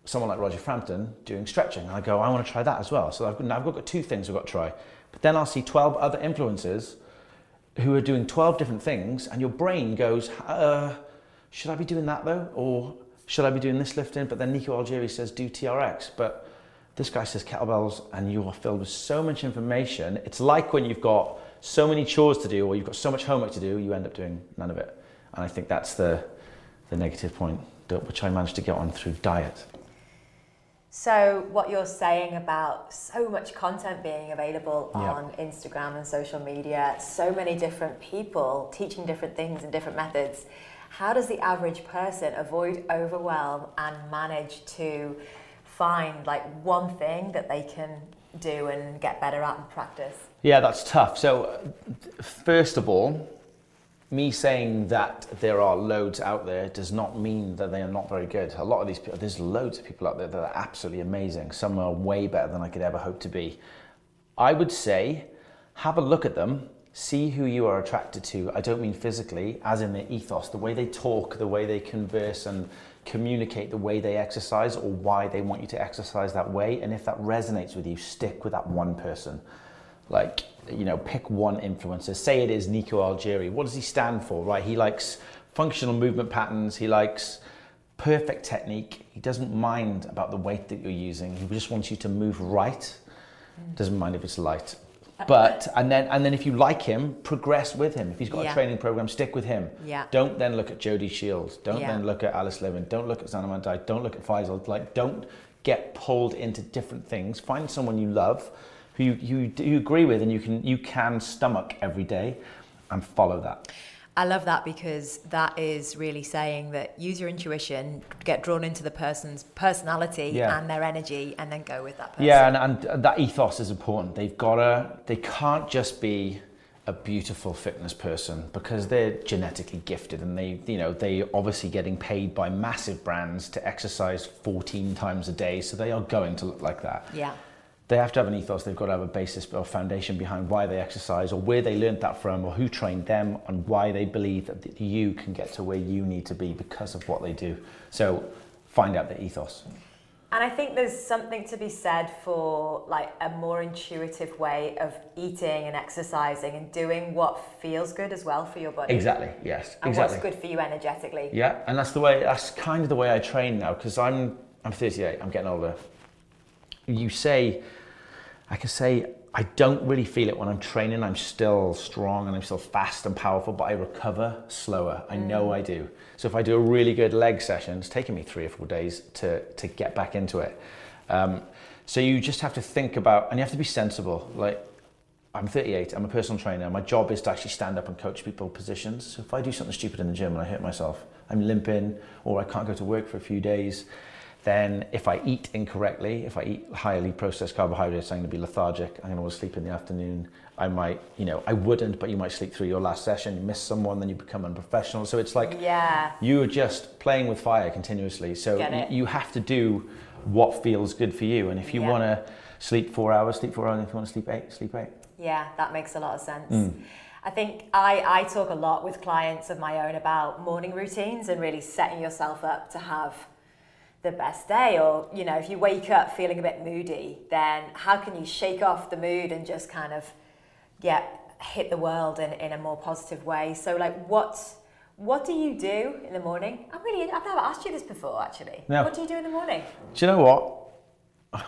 someone like Roger Frampton doing stretching. I go, I want to try that as well. So I've, now I've got two things I've got to try. But then I'll see 12 other influencers who are doing 12 different things, and your brain goes, uh, should I be doing that though? Or should I be doing this lifting? But then Niko Algieri says, do TRX. But this guy says kettlebells, and you are filled with so much information. It's like when you've got so many chores to do, or you've got so much homework to do, you end up doing none of it. And I think that's the, the negative point, that, which I managed to get on through diet. So, what you're saying about so much content being available Yeah. on Instagram and social media, so many different people teaching different things and different methods, how does the average person avoid overwhelm and manage to find like one thing that they can do and get better at and practice? Yeah, that's tough. So, first of all, me saying that there are loads out there does not mean that they are not very good. A lot of these people, there's loads of people out there that are absolutely amazing. Some are way better than I could ever hope to be. I would say, have a look at them, see who you are attracted to. I don't mean physically, as in their ethos, the way they talk, the way they converse and communicate, the way they exercise, or why they want you to exercise that way. And if that resonates with you, stick with that one person. Like, you know, pick one influencer. Say it is Niko Algieri. What does he stand for, right? He likes functional movement patterns. He likes perfect technique. He doesn't mind about the weight that you're using. He just wants you to move right. Doesn't mind if it's light. Uh, but and then and then if you like him, progress with him. If he's got Yeah. a training program, stick with him. Yeah. Don't then look at Jody Shields. Don't Yeah. then look at Alice Levin. Don't look at Sana Mandai. Don't look at Faisal. Like don't get pulled into different things. Find someone you love, who you, you, you agree with, and you can you can stomach every day, and follow that. I love that because that is really saying that use your intuition, get drawn into the person's personality Yeah. and their energy, and then go with that person. Yeah, and, and that ethos is important. They've got to, they can't just be a beautiful fitness person because they're genetically gifted and they, you know, they obviously getting paid by massive brands to exercise 14 times a day. So they are going to look like that. Yeah. They have to have an ethos. They've got to have a basis or foundation behind why they exercise or where they learned that from or who trained them and why they believe that you can get to where you need to be because of what they do. So find out their ethos. And I think there's something to be said for like a more intuitive way of eating and exercising and doing what feels good as well for your body. Exactly. Yes. And exactly. what's good for you energetically. Yeah, and that's the way. That's kind of the way I train now because I'm I'm 38. I'm getting older. You say, I can say I don't really feel it when I'm training. I'm still strong and I'm still fast and powerful, but I recover slower. I know I do. So if I do a really good leg session, it's taking me three or four days to to get back into it. Um, so you just have to think about, and you have to be sensible. Like I'm 38, I'm a personal trainer. My job is to actually stand up and coach people positions. So if I do something stupid in the gym and I hurt myself, I'm limping or I can't go to work for a few days, then if I eat incorrectly, if I eat highly processed carbohydrates, I'm going to be lethargic. I'm going to want to sleep in the afternoon. I might, you know, I wouldn't, but you might sleep through your last session, you miss someone, then you become unprofessional. So it's like Yeah. you are just playing with fire continuously. So y- you have to do what feels good for you. And if you Yeah. want to sleep four hours, sleep four hours. And if you want to sleep eight, sleep eight. Yeah, that makes a lot of sense. Mm. I think I, I talk a lot with clients of my own about morning routines and really setting yourself up to have the best day. Or, you know, if you wake up feeling a bit moody, then how can you shake off the mood and just kind of get hit the world in, in a more positive way? So, like, what what do you do in the morning? I'm really, I've never asked you this before actually. No. What do you do in the morning? Do you know what?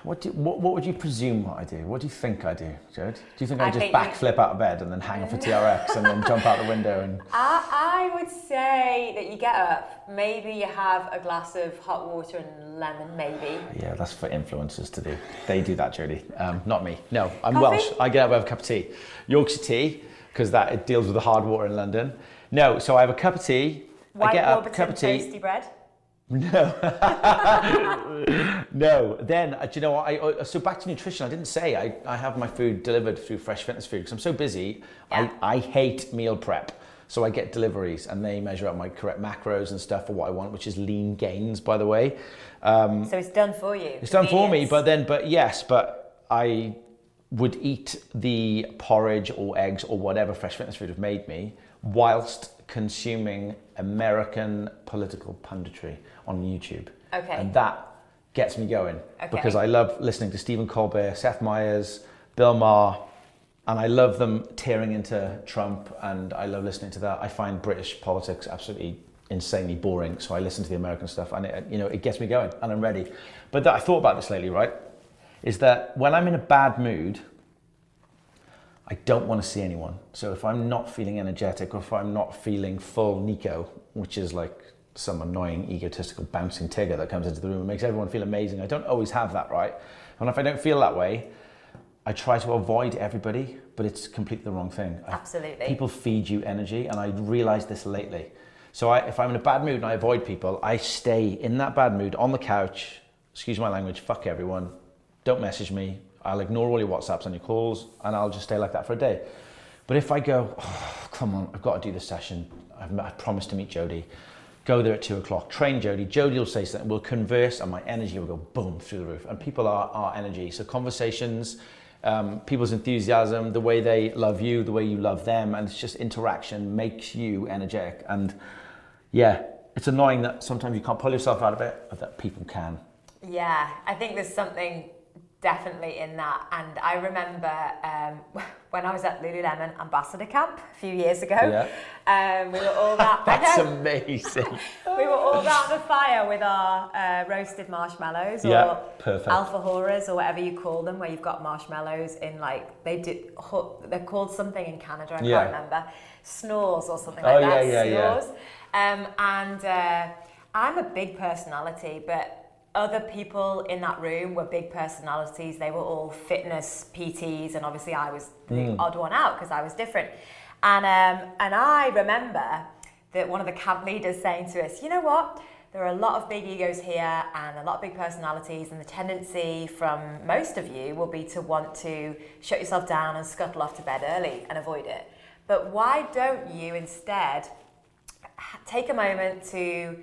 What, do, what, what would you presume what I do? What do you think I do, Jode? Do you think I, I just think you- backflip out of bed and then hang off a TRX and then jump out the window and (laughs) I, I would say that you get up, maybe you have a glass of hot water and lemon, maybe. yeah, that's for influencers to do. They do that, Jody. Um, not me. No, I'm Coffee? Welsh. I get up, I have a cup of tea, Yorkshire tea, because that it deals with the hard water in London. No, so I have a cup of tea. I White get up, cup of tea. toasty bread. No, (laughs) no. then uh, do you know what? I, uh, so back to nutrition. I didn't say I, I have my food delivered through Fresh Fitness Food because I'm so busy. Yeah. I, I hate meal prep. So I get deliveries and they measure out my correct macros and stuff for what I want, which is lean gains, by the way. Um, So it's done for you. it's done for me, but then, but yes, but I would eat the porridge or eggs or whatever Fresh Fitness Food have made me whilst consuming American political punditry on YouTube. Okay. And that gets me going Okay. because I love listening to Stephen Colbert, Seth Meyers, Bill Maher, and I love them tearing into Trump and I love listening to that. I find British politics absolutely insanely boring, so I listen to the American stuff and it, you know, it gets me going and I'm ready. But that, I thought about this lately, right? Is that when I'm in a bad mood, I don't want to see anyone. So if I'm not feeling energetic or if I'm not feeling full Niko, which is like some annoying egotistical bouncing tigger that comes into the room and makes everyone feel amazing, I don't always have that, right? And if I don't feel that way, I try to avoid everybody, but it's completely the wrong thing. I- Absolutely. people feed you energy, and I realized this lately. So I, if I'm in a bad mood and I avoid people, I stay in that bad mood on the couch. Excuse my language. Fuck everyone. Don't message me. I'll ignore all your WhatsApps and your calls, and I'll just stay like that for a day. But if I go, oh, come on, I've got to do this session. I've, I've promised to meet Jody. Go there at two o'clock. Train Jody. Jody will say something. We'll converse, and my energy will go boom through the roof. And people are our energy. So conversations, um, people's enthusiasm, the way they love you, the way you love them, and it's just interaction makes you energetic. And yeah, it's annoying that sometimes you can't pull yourself out of it, but that people can. Yeah, I think there's something definitely in that. And I remember um, (laughs) when I was at Lululemon Ambassador Camp a few years ago, Yeah. um, we were all (laughs) that. That's (laughs) amazing. we were all round the fire with our uh, roasted marshmallows or Yeah, perfect. alpha horas or whatever you call them, where you've got marshmallows in like they do. They're called something in Canada. I Yeah. can't remember. Snores or something Oh, like yeah, that. yeah, yeah. Snores. Um, and uh, I'm a big personality, but other people in that room were big personalities. They were all fitness PTs, and obviously I was the Mm. odd one out because I was different. And um, and I remember that one of the camp leaders saying to us, "You know what? There are a lot of big egos here and a lot of big personalities, and the tendency from most of you will be to want to shut yourself down and scuttle off to bed early and avoid it. But why don't you instead take a moment to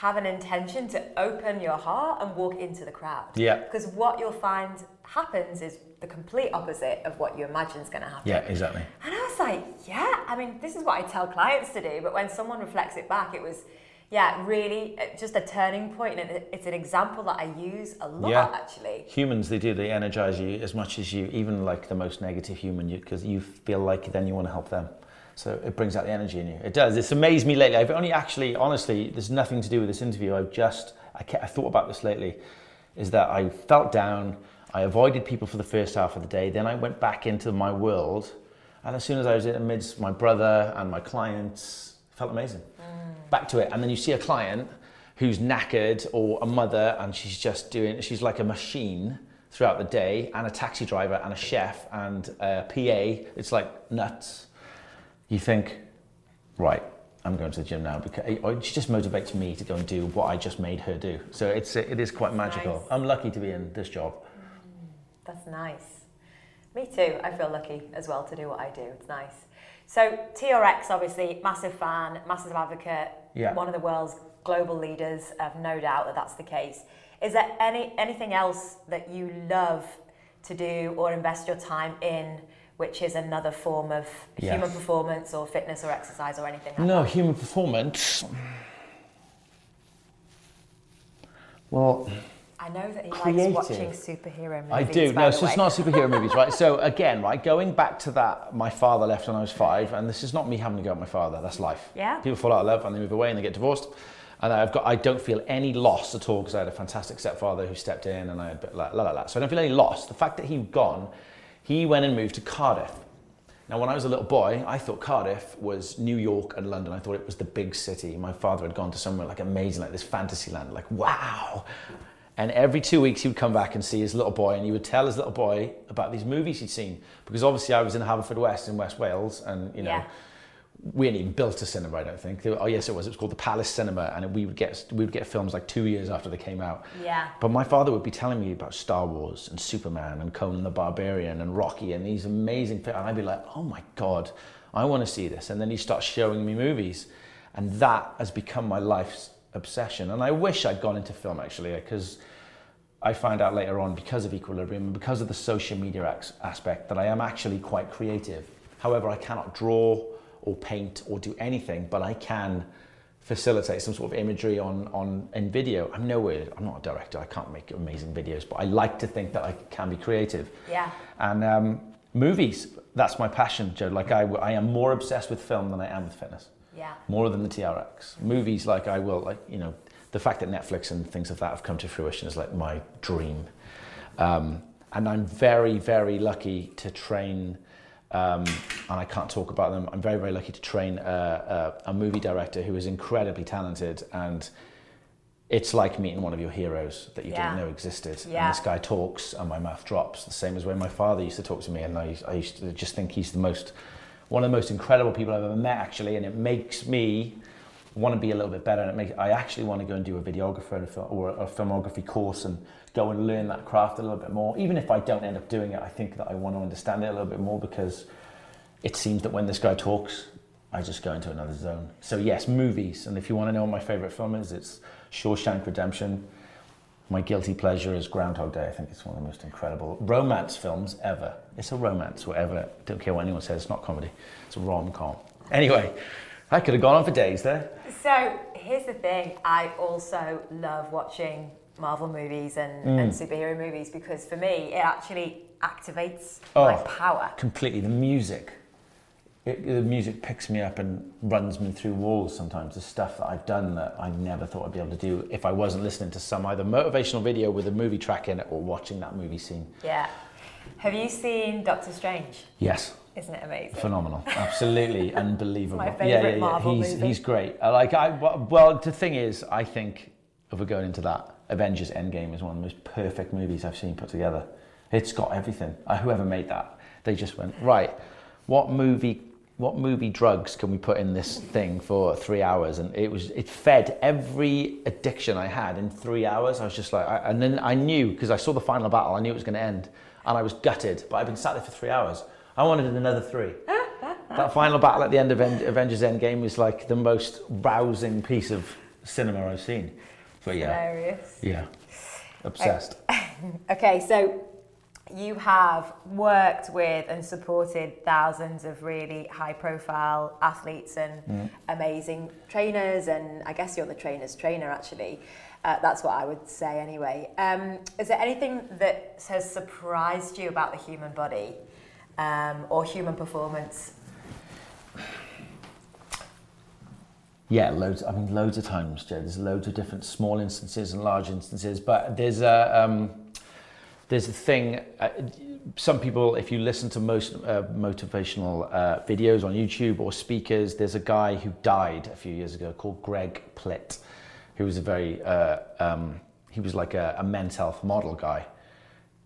have an intention to open your heart and walk into the crowd. Yeah. Because what you'll find happens is the complete opposite of what you imagine is going to happen. Yeah, exactly. And I was like, yeah, I mean, this is what I tell clients to do. But when someone reflects it back, it was, yeah, really uh, just a turning point. And it's an example that I use a lot, Yeah. actually. Humans, they do. They energize you as much as you, even like the most negative human, because you, feel like then you want to help them. So it brings out the energy in you. It does. It's amazed me lately. I've only actually, honestly, there's nothing to do with this interview. I've just, I, ca- I thought about this lately, is that I felt down. I avoided people for the first half of the day. Then I went back into my world. And as soon as I was in amidst my brother and my clients, felt amazing. Mm. Back to it. And then you see a client who's knackered or a mother and she's just doing, she's like a machine throughout the day and a taxi driver and a chef and a PA. It's like nuts. You think, right, I'm going to the gym now because she just motivates me to go and do what I just made her do. So it's it is quite magical. Nice. I'm lucky to be in this job. Mm, that's nice. Me too. I feel lucky as well to do what I do. It's nice. So TRX, obviously, massive fan, massive advocate, Yeah. one of the world's global leaders. I've no doubt that that's the case. Is there any anything else that you love to do or invest your time in, which is another form of Yes. human performance or fitness or exercise or anything like No, that? human performance. Well, I know that he Creative. likes watching superhero movies. I do. No, so it's way. not superhero movies, right? So (laughs) again, right, going back to that, my father left when I was five, and this is not me having to go at my father. That's life. Yeah. People fall out of love and they move away and they get divorced. And I've got, I don't feel any loss at all because I had a fantastic stepfather who stepped in, and I had a bit la la la la. So I don't feel any loss. The fact that he'd gone, he went and moved to Cardiff. Now, when I was a little boy, I thought Cardiff was New York and London. I thought it was the big city. My father had gone to somewhere like amazing, like this fantasy land, like wow. And every two weeks he would come back and see his little boy, and he would tell his little boy about these movies he'd seen. Because obviously I was in Haverfordwest in West Wales, and you know, Yeah. We hadn't even built a cinema, I don't think. Were- oh yes, it was. It was called the Palace Cinema, and we would get we would get films like two years after they came out. Yeah. But my father would be telling me about Star Wars and Superman and Conan the Barbarian and Rocky and these amazing films, and I'd be like, oh my god, I want to see this. And then he starts showing me movies, and that has become my life's obsession. And I wish I'd gone into film actually, because I found out later on because of Equilibrium and because of the social media aspect that I am actually quite creative. However, I cannot draw or paint or do anything, but I can facilitate some sort of imagery on, on in video. I'm nowhere, I'm not a director, I can't make amazing videos, but I like to think that I can be creative. Yeah. And um, movies, that's my passion, Joe. Like I, I am more obsessed with film than I am with fitness Yeah. more than the TRX. Movies, like I will, like you know, the fact that Netflix and things of that have come to fruition is like my dream. Um, and I'm very, very lucky to train, um, and I can't talk about them. I'm very, very lucky to train a, a, a movie director who is incredibly talented, and it's like meeting one of your heroes that you Yeah. didn't know existed. Yeah. And this guy talks, and my mouth drops. The same as when my father used to talk to me, and I, I used to just think he's the most, one of the most incredible people I've ever met, actually. And it makes me want to be a little bit better. And it makes, I actually want to go and do a videographer or a filmography course and go and learn that craft a little bit more. Even if I don't end up doing it, I think that I want to understand it a little bit more because it seems that when this guy talks, I just go into another zone. So yes, movies. And if you want to know what my favorite film is, it's Shawshank Redemption. My guilty pleasure is Groundhog Day. I think it's one of the most incredible romance films ever. It's a romance, whatever. Don't care what anyone says. It's not comedy. It's a rom com. Anyway, I could have gone on for days there. So here's the thing. I also love watching Marvel movies and, mm. and superhero movies because for me, it actually activates oh, my power. Completely. The music it, the music picks me up and runs me through walls sometimes. The stuff that I've done that I never thought I'd be able to do if I wasn't listening to some either motivational video with a movie track in it or watching that movie scene. Yeah. Have you seen Doctor Strange? Yes. Isn't it amazing? Phenomenal, (laughs) absolutely unbelievable. My favorite yeah, yeah, yeah. Marvel he's, movie. He's great. Like I, well, the thing is, I think if we're going into that, Avengers Endgame is one of the most perfect movies I've seen put together. It's got everything. Whoever made that, they just went right. What movie what movie drugs can we put in this thing for three hours? And it was, it fed every addiction I had in three hours. I was just like, I, and then I knew, because I saw the final battle, I knew it was going to end. And I was gutted, but I've been sat there for three hours. I wanted another three. (laughs) that final battle at the end of Avengers Endgame was like the most rousing piece of cinema I've seen. But yeah. Hilarious. Yeah. Obsessed. (laughs) okay, so you have worked with and supported thousands of really high profile athletes and mm. amazing trainers and i guess you're the trainer's trainer actually uh, that's what i would say anyway um, is there anything that has surprised you about the human body um, or human performance yeah, loads. I mean, loads of times, Joe. There's loads of different small instances and large instances, but there's a um, there's a thing. Uh, some people, if you listen to most uh, motivational uh, videos on YouTube or speakers, there's a guy who died a few years ago called Greg Plitt, who was a very uh, um, he was like a, a men's health model guy,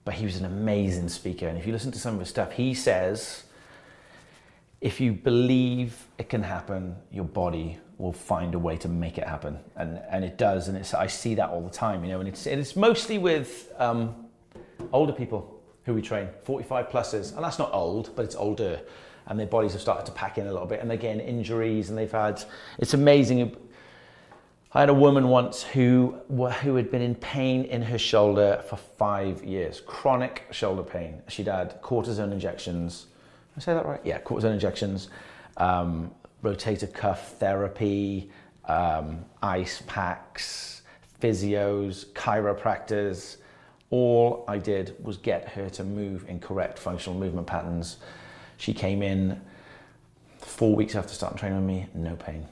but he was an amazing speaker. And if you listen to some of his stuff, he says, if you believe it can happen, your body will find a way to make it happen, and and it does. And it's I see that all the time, you know. And it's it's mostly with um, older people who we train, 45 pluses, and that's not old, but it's older, and their bodies have started to pack in a little bit, and they're getting injuries, and they've had, it's amazing. I had a woman once who, who had been in pain in her shoulder for five years, chronic shoulder pain. She'd had cortisone injections. Did I say that right? Yeah, cortisone injections, um, rotator cuff therapy, um, ice packs, physios, chiropractors, all I did was get her to move in correct functional movement patterns. She came in four weeks after starting training with me, no pain.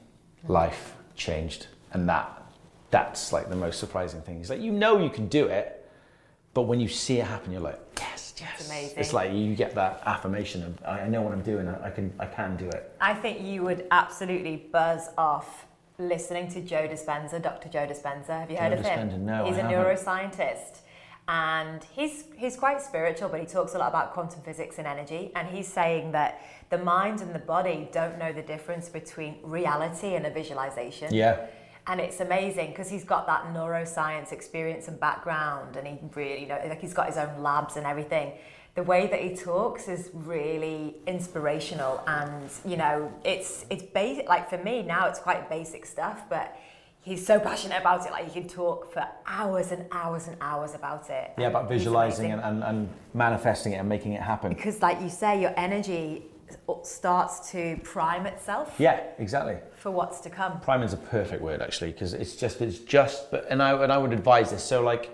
Life changed. And that that's like the most surprising thing. Is like you know you can do it, but when you see it happen, you're like, yes, yes. It's amazing. It's like you get that affirmation of I know what I'm doing, I can I can do it. I think you would absolutely buzz off listening to Joe Dispenza, Dr. Joe Dispenza. Have you heard Joe of Dispenza, him? No, He's I a haven't. neuroscientist and he's he's quite spiritual but he talks a lot about quantum physics and energy and he's saying that the mind and the body don't know the difference between reality and a visualization yeah and it's amazing because he's got that neuroscience experience and background and he really you know like he's got his own labs and everything the way that he talks is really inspirational and you know it's it's basic like for me now it's quite basic stuff but he's so (laughs) passionate about it. Like you can talk for hours and hours and hours about it. Yeah, about visualizing and, and, and manifesting it and making it happen. Because, like you say, your energy starts to prime itself. Yeah, exactly. For what's to come. Prime is a perfect word actually because it's just it's just. But and I and I would advise this. So like.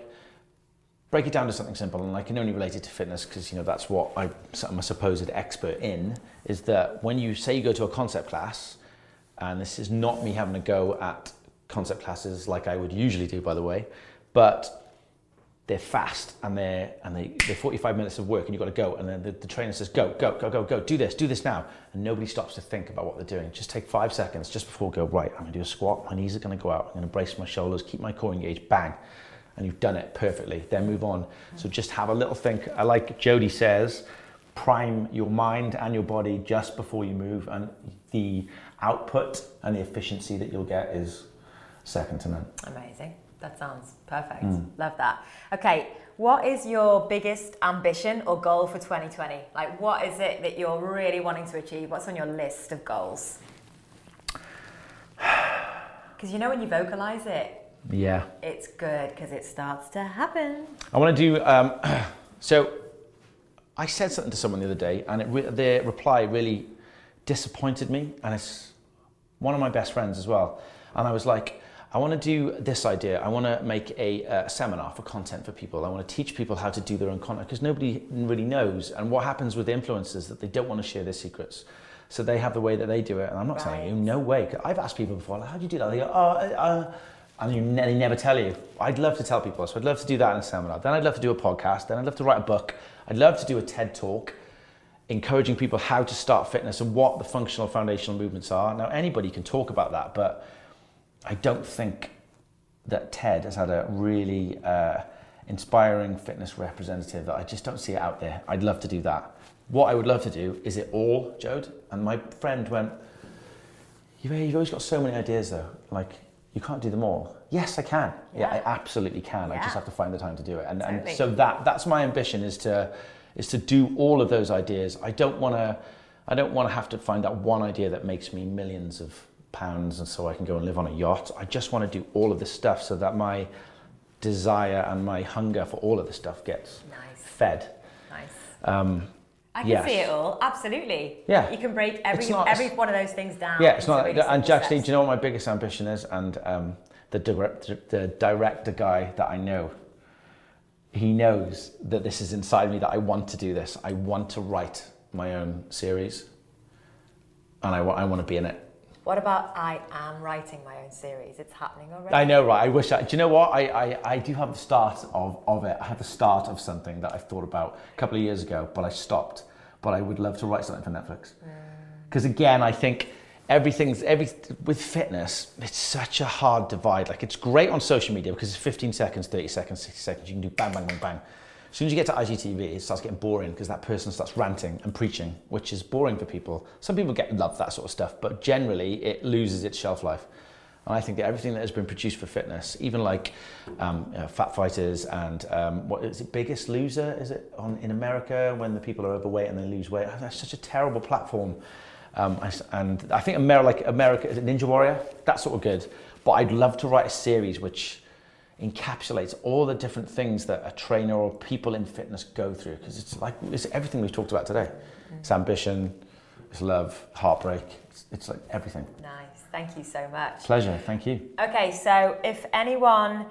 Break it down to something simple, and I can only relate it to fitness because you know that's what I, I'm a supposed expert in. Is that when you say you go to a concept class, and this is not me having a go at concept classes like I would usually do, by the way, but they're fast and they're and they, they're 45 minutes of work and you've got to go. And then the, the trainer says go go go go go do this do this now. And nobody stops to think about what they're doing. Just take five seconds just before go right i'm going to do a squat. My knees are going to go out. I'm going to brace my shoulders keep my core engaged. Bang. And you've done it perfectly. Then move on. So just have a little think. I like jody says prime your mind and your body just before you move, and the output and the efficiency that you'll get is second to none. Amazing. That sounds perfect. Love that. Okay, what is your biggest ambition or goal for 2020? Like, what is it that you're really wanting to achieve? What's on your list of goals? (sighs) Because you know, when you vocalize it, Yeah. it's good because it starts to happen. I want to do. Um, (clears throat) so, I said something to someone the other day, and it re- their reply really disappointed me. And it's one of my best friends as well. And I was like, I want to do this idea. I want to make a uh, seminar for content for people. I want to teach people how to do their own content because nobody really knows. And what happens with influencers that they don't want to share their secrets. So they have the way that they do it. And I'm not telling you, no way. I've asked people before, like, how do you do that? They go, oh, uh, uh, and you ne- they never tell you. I'd love to tell people. So I'd love to do that in a seminar. Then I'd love to do a podcast. Then I'd love to write a book. I'd love to do a TED talk encouraging people how to start fitness and what the functional foundational movements are. Now, anybody can talk about that, but I don't think that TED has had a really uh, inspiring fitness representative that I just don't see it out there. I'd love to do that. What I would love to do is it all, Jode? And my friend went, you've, always got so many ideas though. Like, you can't do them all. Yes, I can. Yeah, Yeah. I absolutely can. I just have to find the time to do it. And, Totally. and so that that's my ambition is to is to do all of those ideas. I don't want to I don't want to have to find that one idea that makes me millions of pounds and so I can go and live on a yacht. I just want to do all of this stuff so that my desire and my hunger for all of this stuff gets Nice. fed. Nice. Um, I can Yes. see it all. Absolutely. Yeah. You can break every not- every one of those things down. yeah, it's not. really and actually, do you know what my biggest ambition is? And um, the director, the director guy that I know, he knows that this is inside me that I want to do this. I want to write my own series, and I, I want to be in it. What about I am writing my own series? It's happening already. I know, right? I wish I. Do you know what? I, I, I do have the start of, of it. I have the start of something that I thought about a couple of years ago, but I stopped. But I would love to write something for Netflix. Mm. Because again, I think everything's every with fitness. It's such a hard divide. Like it's great on social media because it's 15 seconds, 30 seconds, 60 seconds. You can do bang, bang, bang, bang. As soon as you get to IGTV, it starts getting boring because that person starts ranting and preaching, which is boring for people. Some people get love that sort of stuff, but generally it loses its shelf life. And I think that everything that has been produced for fitness, even like um, you know, Fat Fighters and um, what is it, Biggest Loser? Is it on in America when the people are overweight and they lose weight? That's such a terrible platform. Um, and I think America, like America, Ninja Warrior? That's sort of good. But I'd love to write a series which encapsulates all the different things that a trainer or people in fitness go through because it's like it's everything we've talked about today. Mm. It's ambition, it's love, heartbreak. It's, it's like everything. Nice. Thank you so much. Pleasure. Thank you. Okay, so if anyone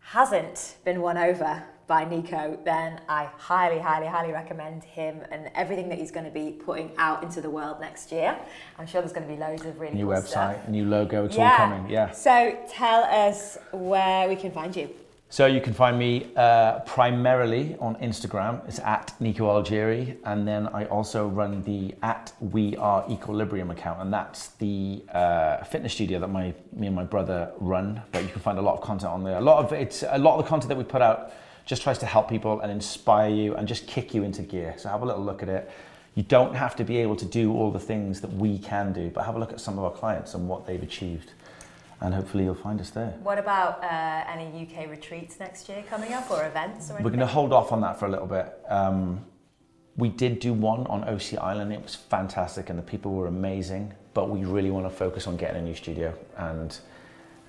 hasn't been won over by Niko, then I highly, highly, highly recommend him and everything that he's going to be putting out into the world next year. I'm sure there's going to be loads of really New cool website, stuff. a new logo. It's all coming. Yeah. So tell us where we can find you. So you can find me uh, primarily on Instagram. It's at Niko Algieri, and then I also run the at We Are Equilibrium account, and that's the uh, fitness studio that my me and my brother run. But you can find a lot of content on there. A lot of it's a lot of the content that we put out just tries to help people and inspire you and just kick you into gear. So have a little look at it. You don't have to be able to do all the things that we can do, but have a look at some of our clients and what they've achieved, and hopefully you'll find us there. What about uh, any UK retreats next year coming up or events or? We're going to hold off on that for a little bit. Um, we did do one on Osea Island. It was fantastic, and the people were amazing. But we really want to focus on getting a new studio, and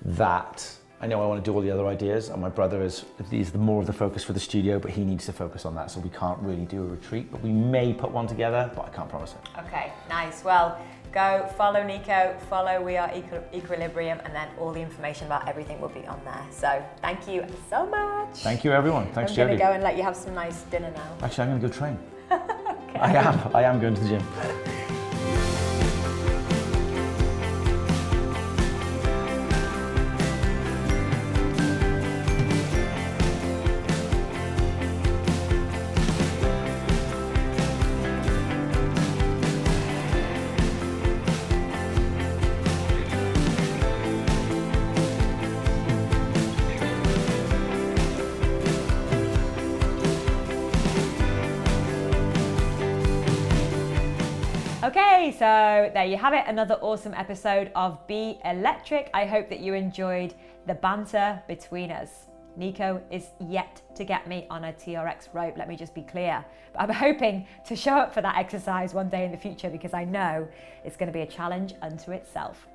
that I know I want to do all the other ideas. And my brother is is the more of the focus for the studio, but he needs to focus on that. So we can't really do a retreat, but we may put one together, but I can't promise it. Okay, nice. Well, go follow Niko, follow We Are Equi- Equilibrium, and then all the information about everything will be on there. So thank you so much. Thank you, everyone. Thanks, I'm going to go and let you have some nice dinner now. Actually, I'm going to go train. (laughs) I am. I am going to the gym. (laughs) Okay, so there you have it, another awesome episode of Be Electric. I hope that you enjoyed the banter between us. Niko is yet to get me on a TRX rope, let me just be clear. But I'm (laughs) hoping to show up for that exercise one day in the future because I know it's going to be a challenge unto itself.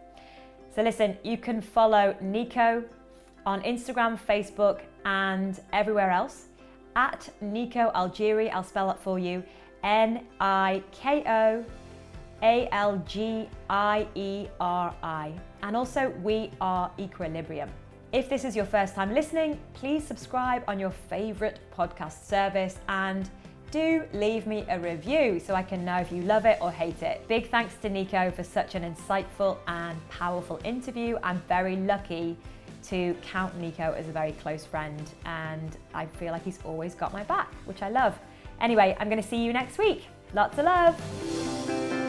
So, listen, you can follow Niko on Instagram, Facebook, and everywhere else at Niko Algieri. I'll spell it for you N I K O A L G I E R I. And also, we are Equilibrium. If this is your first time listening, please subscribe on your favourite podcast service and do leave me a review so I can know if you love it or hate it. Big thanks to Niko for such an insightful and powerful interview. I'm very lucky to count Niko as a very close friend, and I feel like he's always got my back, which I love. Anyway, I'm going to see you next week. Lots of love.